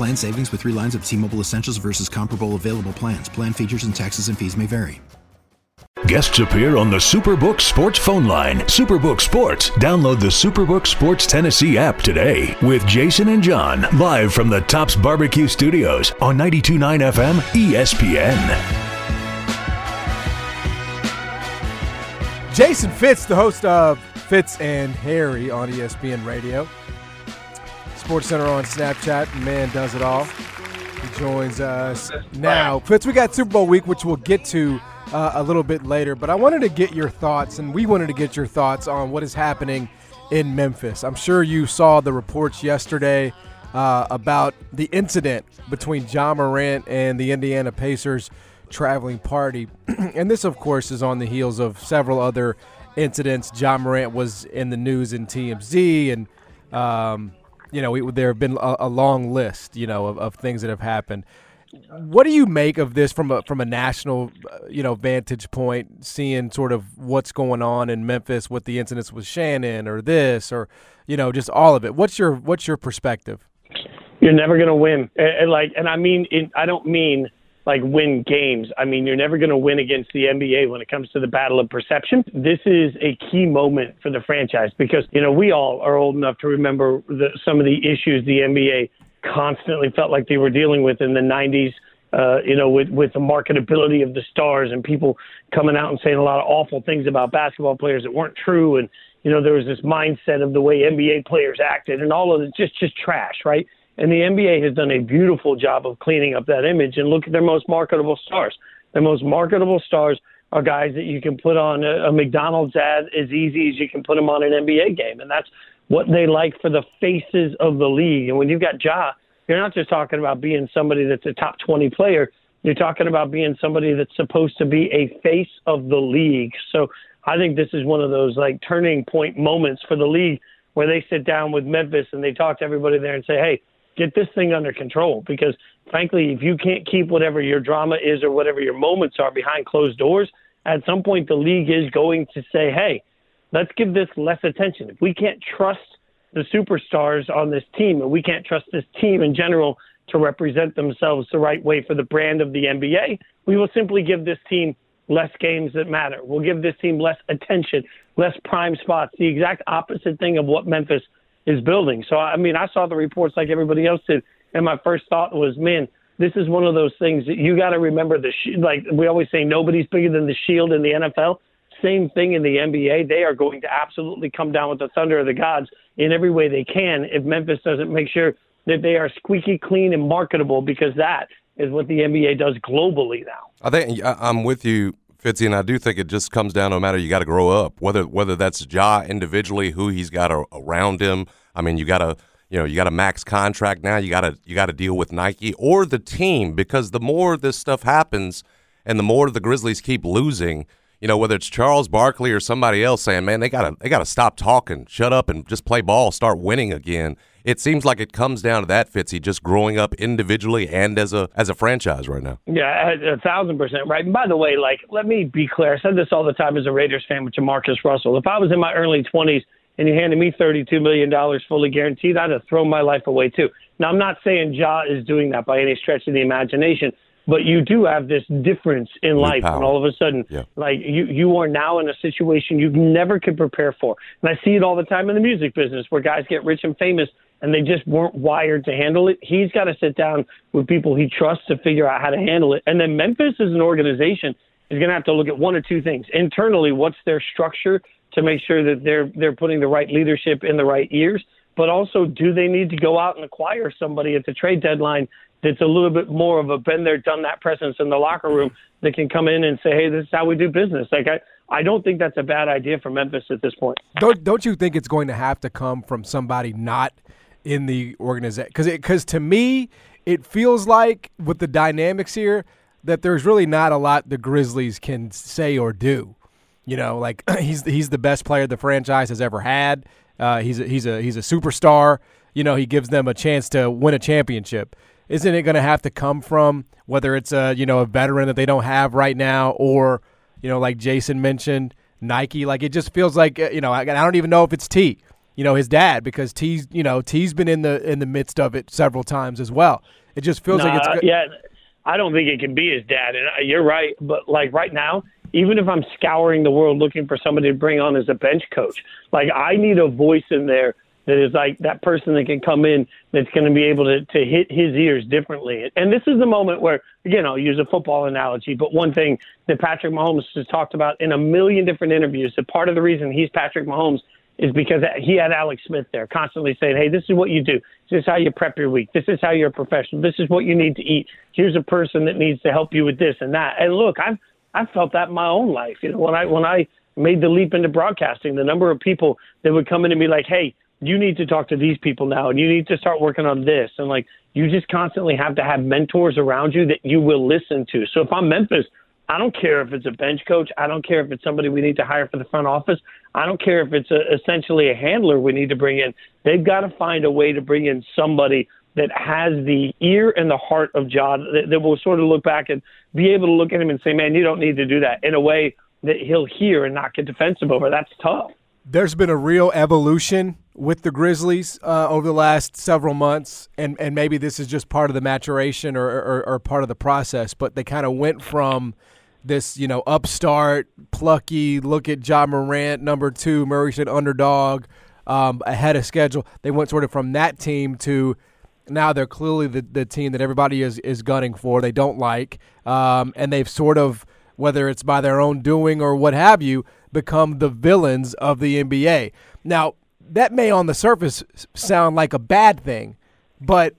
Plan savings with three lines of T Mobile Essentials versus comparable available plans. Plan features and taxes and fees may vary. Guests appear on the Superbook Sports phone line. Superbook Sports. Download the Superbook Sports Tennessee app today with Jason and John live from the Tops Barbecue Studios on 92.9 FM ESPN. Jason Fitz, the host of Fitz and Harry on ESPN Radio. SportsCenter on Snapchat. Man does it all. He joins us now. Fitz, we got Super Bowl week, which we'll get to uh, a little bit later, but I wanted to get your thoughts, and we wanted to get your thoughts on what is happening in Memphis. I'm sure you saw the reports yesterday uh, about the incident between Ja Morant and the Indiana Pacers traveling party. and this, of course, is on the heels of several other incidents. Ja Morant was in the news in TMZ, and, um, you know, we, there have been a, a long list, you know, of, of things that have happened. What do you make of this from a from a national uh, you know vantage point seeing sort of what's going on in Memphis with the incidents with Shannon or this or you know just all of it? What's your what's your perspective? You're never going to win and like and I mean in, I don't mean like win games I mean you're never going to win against the NBA when it comes to the battle of perception this is a key moment for the franchise because you know we all are old enough to remember the, some of the issues the NBA constantly felt like they were dealing with in the 90s. Uh, you know, with with the marketability of the stars and people coming out and saying a lot of awful things about basketball players that weren't true, and you know there was this mindset of the way NBA players acted, and all of it just just trash, right? And the NBA has done a beautiful job of cleaning up that image. And look at their most marketable stars. Their most marketable stars are guys that you can put on a, a McDonald's ad as easy as you can put them on an NBA game, and that's what they like for the faces of the league. And when you've got Ja, you're not just talking about being somebody that's a top 20 player. You're talking about being somebody that's supposed to be a face of the league. So I think this is one of those like turning point moments for the league where they sit down with Memphis and they talk to everybody there and say, hey, get this thing under control. Because frankly, if you can't keep whatever your drama is or whatever your moments are behind closed doors, at some point the league is going to say, hey, let's give this less attention. If we can't trust the superstars on this team and we can't trust this team in general to represent themselves the right way for the brand of the NBA, we will simply give this team less games that matter. We'll give this team less attention, less prime spots, the exact opposite thing of what Memphis is building. So, I mean, I saw the reports like everybody else did, and my first thought was, man, this is one of those things that you got to remember. The sh- like we always say, nobody's bigger than the shield in the NFL same thing in the NBA. They are going to absolutely come down with the thunder of the gods in every way they can if Memphis doesn't make sure that they are squeaky clean and marketable because that is what the NBA does globally now. I think I'm with you, Fitzy, and I do think it just comes down to no matter you got to grow up, whether whether that's Ja individually, who he's got around him. I mean, you got to you know you got a max contract now. You got to you got to deal with Nike or the team because the more this stuff happens, and the more the Grizzlies keep losing you know, whether it's Charles Barkley or somebody else saying, "Man, they gotta they gotta stop talking, shut up, and just play ball, start winning again." It seems like it comes down to that, Fitzy, just growing up individually and as a as a franchise right now. Yeah, a, a thousand percent right. And by the way, like, let me be clear. I said this all the time as a Raiders fan with JaMarcus Russell. If I was in my early twenties and you handed me thirty-two million dollars fully guaranteed, I'd have thrown my life away too. Now, I'm not saying Ja is doing that by any stretch of the imagination but you do have this difference in New life, power. and all of a sudden, yeah. like you, you are now in a situation you never could prepare for. And I see it all the time in the music business, where guys get rich and famous, and they just weren't wired to handle it. He's got to sit down with people he trusts to figure out how to handle it. And then Memphis is an organization is going to have to look at one or two things. Internally, what's their structure to make sure that they're they're putting the right leadership in the right ears, but also do they need to go out and acquire somebody at the trade deadline that's a little bit more of a been there, done that presence in the locker room that can come in and say, hey, this is how we do business. Like I, I don't think that's a bad idea for Memphis at this point. Don't don't you think it's going to have to come from somebody not in the organization? Because because to me, it feels like with the dynamics here that there's really not a lot the Grizzlies can say or do. You know, like he's he's the best player the franchise has ever had. Uh, he's a, he's a he's a superstar. You know, he gives them a chance to win a championship. Isn't it going to have to come from whether it's a you know a veteran that they don't have right now, or you know, like Jason mentioned, Nike? Like it just feels like uh, you know I, I don't even know if it's T. You know his dad because T's you know T's been in the in the midst of it several times as well. It just feels nah, like it's yeah. I don't think it can be his dad, and you're right. But like right now, even if I'm scouring the world looking for somebody to bring on as a bench coach, like I need a voice in there that is like that person that can come in that's going to be able to, to hit his ears differently. And this is the moment where, again, I'll use a football analogy, but one thing that Patrick Mahomes has talked about in a million different interviews, that part of the reason he's Patrick Mahomes is because he had Alex Smith there constantly saying, hey, this is what you do. This is how you prep your week. This is how you're a professional. This is what you need to eat. Here's a person that needs to help you with this and that. And look, I've, I've felt that in my own life. You know, when I, when I, made the leap into broadcasting, the number of people that would come in and be like, "Hey, you need to talk to these people now and you need to start working on this and like you just constantly have to have mentors around you that you will listen to so if i'm memphis i don't care if it's a bench coach. I don't care if it's somebody we need to hire for the front office. I don't care if it's a, essentially a handler we need to bring in. They've got to find a way to bring in somebody that has the ear and the heart of John that, that will sort of look back and be able to look at him and say man you don't need to do that in a way that he'll hear and not get defensive over. That's tough. There's been a real evolution with the Grizzlies uh, over the last several months, and, and maybe this is just part of the maturation or, or, or part of the process, but they kind of went from this, you know, upstart, plucky, look at Ja Morant, number two, Murray said underdog, um, ahead of schedule. They went sort of from that team to now they're clearly the, the team that everybody is, is gunning for, they don't like, um, and they've sort of, whether it's by their own doing or what have you, become the villains of the NBA. Now, that may on the surface sound like a bad thing, but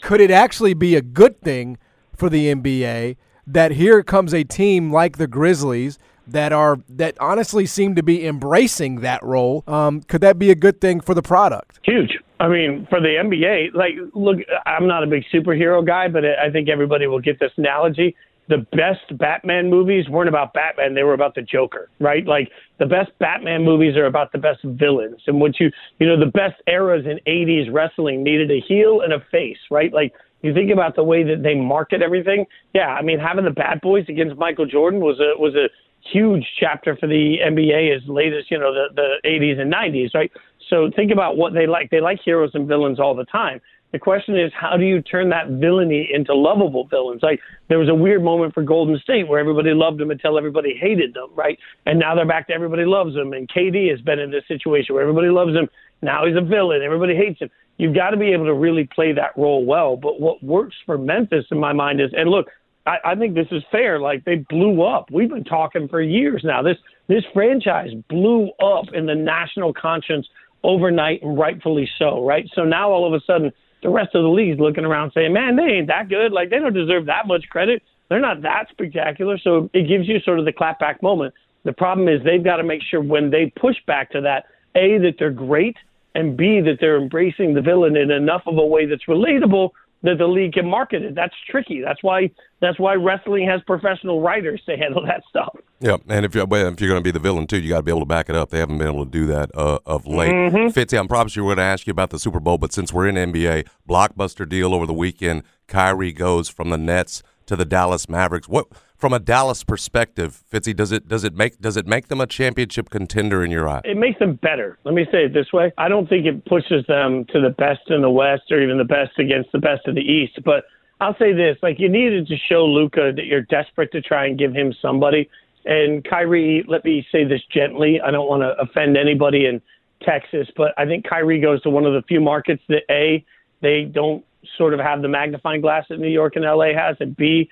could it actually be a good thing for the NBA that here comes a team like the Grizzlies that are that honestly seem to be embracing that role? Um, could that be a good thing for the product? Huge. I mean, for the NBA, like, look, I'm not a big superhero guy, but I think everybody will get this analogy the best Batman movies weren't about Batman; they were about the Joker, right? Like the best Batman movies are about the best villains, and what you you know the best eras in '80s wrestling needed a heel and a face, right? Like you think about the way that they market everything. Yeah, I mean having the Bad Boys against Michael Jordan was a was a huge chapter for the NBA as late as you know the the 80s and 90s, right? So think about what they like. They like heroes and villains all the time. The question is, how do you turn that villainy into lovable villains? Like there was a weird moment for Golden State where everybody loved them until everybody hated them, right? And now they're back to everybody loves them. And KD has been in this situation where everybody loves him. Now he's a villain. Everybody hates him. You've got to be able to really play that role well. But what works for Memphis in my mind is, and look, I, I think this is fair. Like they blew up. We've been talking for years now. This this franchise blew up in the national conscience overnight, and rightfully so, right? So now all of a sudden the rest of the league's looking around saying, man, they ain't that good. Like, they don't deserve that much credit. They're not that spectacular. So it gives you sort of the clapback moment. The problem is they've got to make sure when they push back to that, A, that they're great, and B, that they're embracing the villain in enough of a way that's relatable that the league can market it. That's tricky. That's why that's why wrestling has professional writers to handle that stuff. Yeah, and if you're if you're going to be the villain too, you got to be able to back it up. They haven't been able to do that uh, of late. Mm-hmm. Fitzy, I'm promised you were going to ask you about the Super Bowl, but since we're in NBA, blockbuster deal over the weekend. Kyrie goes from the Nets to the Dallas Mavericks. What from a Dallas perspective, Fitzy, does it does it make does it make them a championship contender in your eye? It makes them better. Let me say it this way: I don't think it pushes them to the best in the West or even the best against the best of the East. But I'll say this: like you needed to show Luka that you're desperate to try and give him somebody. And Kyrie, let me say this gently: I don't want to offend anybody in Texas, but I think Kyrie goes to one of the few markets that a they don't sort of have the magnifying glass that New York and LA has, and B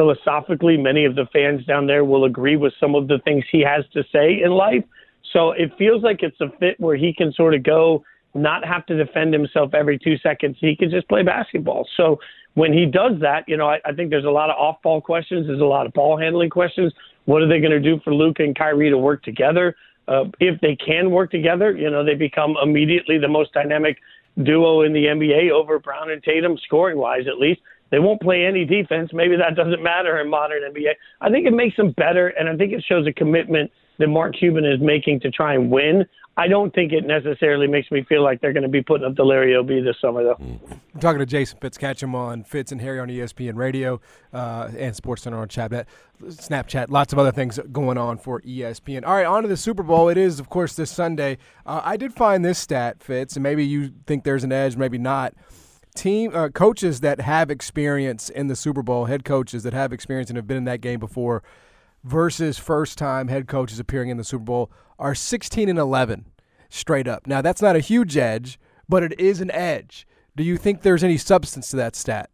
philosophically, many of the fans down there will agree with some of the things he has to say in life. So it feels like it's a fit where he can sort of go, not have to defend himself every two seconds. He can just play basketball. So when he does that, you know, I, I think there's a lot of off ball questions. There's a lot of ball handling questions. What are they going to do for Luke and Kyrie to work together? Uh, if they can work together, you know, they become immediately the most dynamic duo in the NBA over Brown and Tatum, scoring wise at least. They won't play any defense. Maybe that doesn't matter in modern NBA. I think it makes them better, and I think it shows a commitment that Mark Cuban is making to try and win. I don't think it necessarily makes me feel like they're going to be putting up the Larry O'B this summer, though. I'm talking to Jason Fitz. Catch him on Fitz and Harry on ESPN Radio uh, and SportsCenter on Chat, Snapchat. Lots of other things going on for ESPN. All right, on to the Super Bowl. It is, of course, this Sunday. Uh, I did find this stat, Fitz, and maybe you think there's an edge, maybe not. Team uh, coaches that have experience in the Super Bowl, head coaches that have experience and have been in that game before – versus first time head coaches appearing in the Super Bowl are 16 and 11 straight up. Now, that's not a huge edge, but it is an edge. Do you think there's any substance to that stat?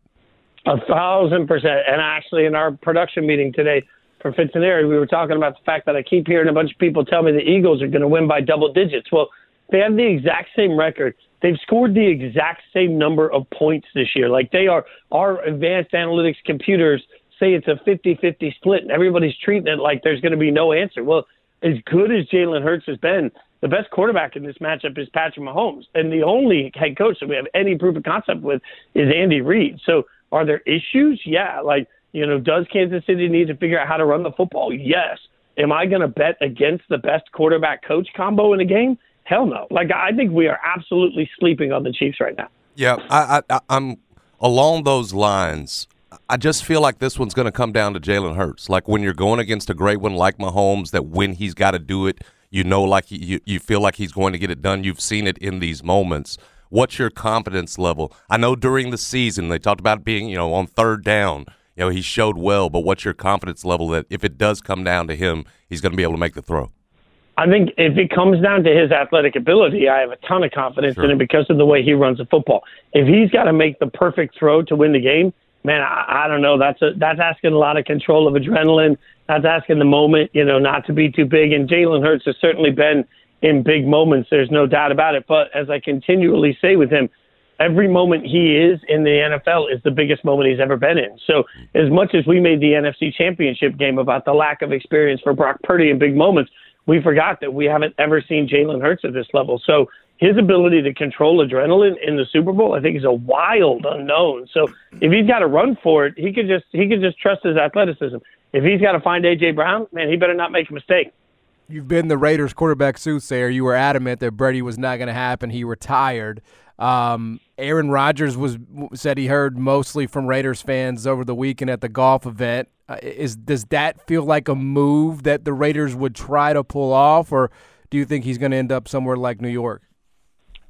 A thousand percent. And actually, in our production meeting today for Fitz and Harry, we were talking about the fact that I keep hearing a bunch of people tell me the Eagles are going to win by double digits. Well, they have the exact same record. They've scored the exact same number of points this year. Like they are, our advanced analytics computers say it's a 50-50 split and everybody's treating it like there's going to be no answer. Well, as good as Jalen Hurts has been, the best quarterback in this matchup is Patrick Mahomes, and the only head coach that we have any proof of concept with is Andy Reid. So, are there issues? Yeah, like you know, does Kansas City need to figure out how to run the football? Yes. Am I going to bet against the best quarterback coach combo in the game? Hell no. Like I think we are absolutely sleeping on the Chiefs right now. Yeah, I, I, I'm along those lines. I just feel like this one's going to come down to Jalen Hurts. Like when you're going against a great one like Mahomes, that when he's got to do it, you know, like you you feel like he's going to get it done. You've seen it in these moments. What's your confidence level? I know during the season they talked about being, you know, on third down. You know, he showed well, but what's your confidence level that if it does come down to him, he's going to be able to make the throw? I think if it comes down to his athletic ability, I have a ton of confidence sure. in him because of the way he runs the football. If he's got to make the perfect throw to win the game, man, I, I don't know. That's a, that's asking a lot of control of adrenaline. That's asking the moment, you know, not to be too big. And Jalen Hurts has certainly been in big moments. There's no doubt about it. But as I continually say with him, every moment he is in the NFL is the biggest moment he's ever been in. So as much as we made the NFC Championship game about the lack of experience for Brock Purdy in big moments, we forgot that we haven't ever seen Jalen Hurts at this level. So his ability to control adrenaline in the Super Bowl, I think, is a wild unknown. So if he's got to run for it, he could just he could just trust his athleticism. If he's got to find AJ Brown, man, he better not make a mistake. You've been the Raiders quarterback soothsayer. You were adamant that Brady was not going to happen. He retired. Um, Aaron Rodgers was said he heard mostly from Raiders fans over the weekend at the golf event. Uh, is does that feel like a move that the Raiders would try to pull off, or do you think he's going to end up somewhere like New York?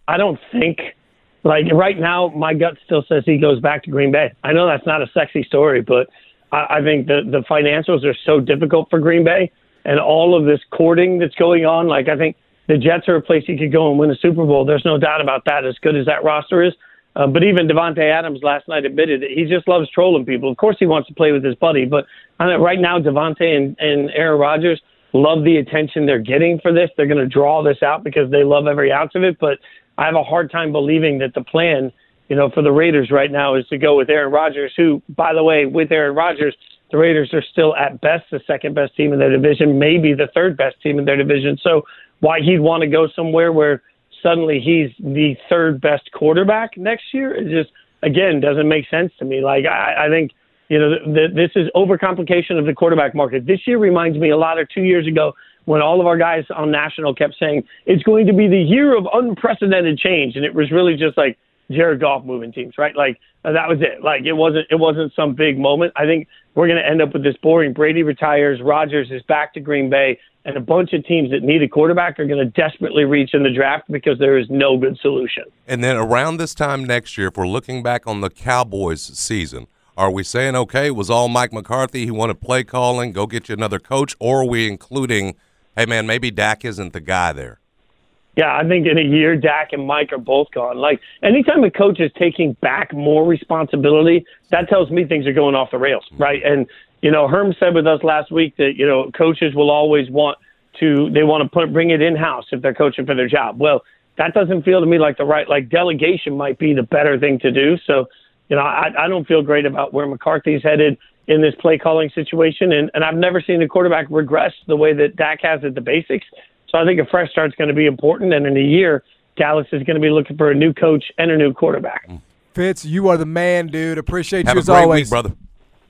I don't think like right now my gut still says he goes back to Green Bay. I know that's not a sexy story, but I, I think the the financials are so difficult for Green Bay and all of this courting that's going on. Like I think the Jets are a place he could go and win a Super Bowl. There's no doubt about that. As good as that roster is. Uh, but even Davante Adams last night admitted that he just loves trolling people. Of course, he wants to play with his buddy, but right now, Davante and, and Aaron Rodgers love the attention they're getting for this. They're going to draw this out because they love every ounce of it. But I have a hard time believing that the plan, you know, for the Raiders right now is to go with Aaron Rodgers, who, by the way, with Aaron Rodgers, the Raiders are still at best the second best team in their division, maybe the third best team in their division. So why he'd want to go somewhere where suddenly he's the third best quarterback next year, it just again doesn't make sense to me. Like I, I think you know th- this is overcomplication of the quarterback market. This year reminds me a lot of two years ago when all of our guys on national kept saying it's going to be the year of unprecedented change, and it was really just like Jared Goff moving teams, right? Like uh, that was it. Like it wasn't it wasn't some big moment. I think we're going to end up with this boring. Brady retires, Rodgers is back to Green Bay, and a bunch of teams that need a quarterback are going to desperately reach in the draft because there is no good solution. And then around this time next year, if we're looking back on the Cowboys season. Are we saying okay? It was all Mike McCarthy? He wanted play calling. Go get you another coach, or are we including hey man, maybe Dak isn't the guy there. Yeah, I think in a year, Dak and Mike are both gone. Like anytime a coach is taking back more responsibility, that tells me things are going off the rails, right? And you know, Herm said with us last week that you know coaches will always want to they want to put bring it in house if they're coaching for their job. Well, that doesn't feel to me like the right like delegation might be the better thing to do. So, you know, I, I don't feel great about where McCarthy's headed in this play calling situation, and and I've never seen the quarterback regress the way that Dak has at the basics. So I think a fresh start is going to be important, and in a year, Dallas is going to be looking for a new coach and a new quarterback. Mm. Fitz, you are the man, dude. Appreciate Have you a as great always. week, brother.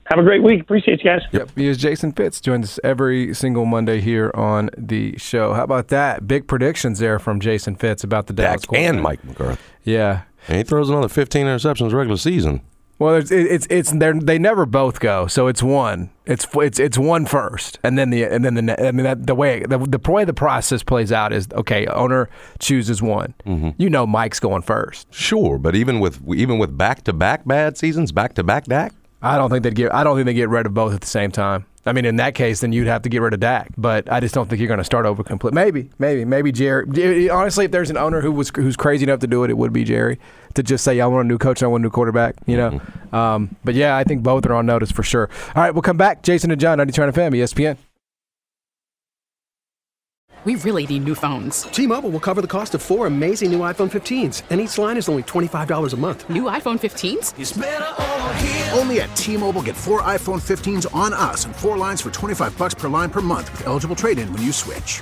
Have a great week. Appreciate you guys. Yep. He is Jason Fitz. Joins us every single Monday here on the show. How about that? Big predictions there from Jason Fitz about the Dallas Dak and. Mike McCarthy. Yeah. And he throws another 15 interceptions regular season. Well, it's it's it's they never both go, so it's one. It's it's it's one first, and then the and then the I mean that, the way the, the way the process plays out is okay. Owner chooses one. Mm-hmm. You know, Mike's going first. Sure, but even with even with back to back bad seasons, back to back Dak, I don't think they'd get. I don't think they get rid of both at the same time. I mean, in that case, then you'd have to get rid of Dak. But I just don't think you're going to start over completely. Maybe, maybe, maybe Jerry. Honestly, if there's an owner who was who's crazy enough to do it, it would be Jerry to just say, "I want a new coach, I want a new quarterback." You know. Um, but yeah, I think both are on notice for sure. All right, we'll come back. Jason and John, 90 Turn FM, ESPN. We really need new phones. T-Mobile will cover the cost of four amazing new iPhone 15s, and each line is only $25 a month. New iPhone 15s? Only at T-Mobile get four iPhone 15s on us and four lines for 25 bucks per line per month with eligible trade-in when you switch.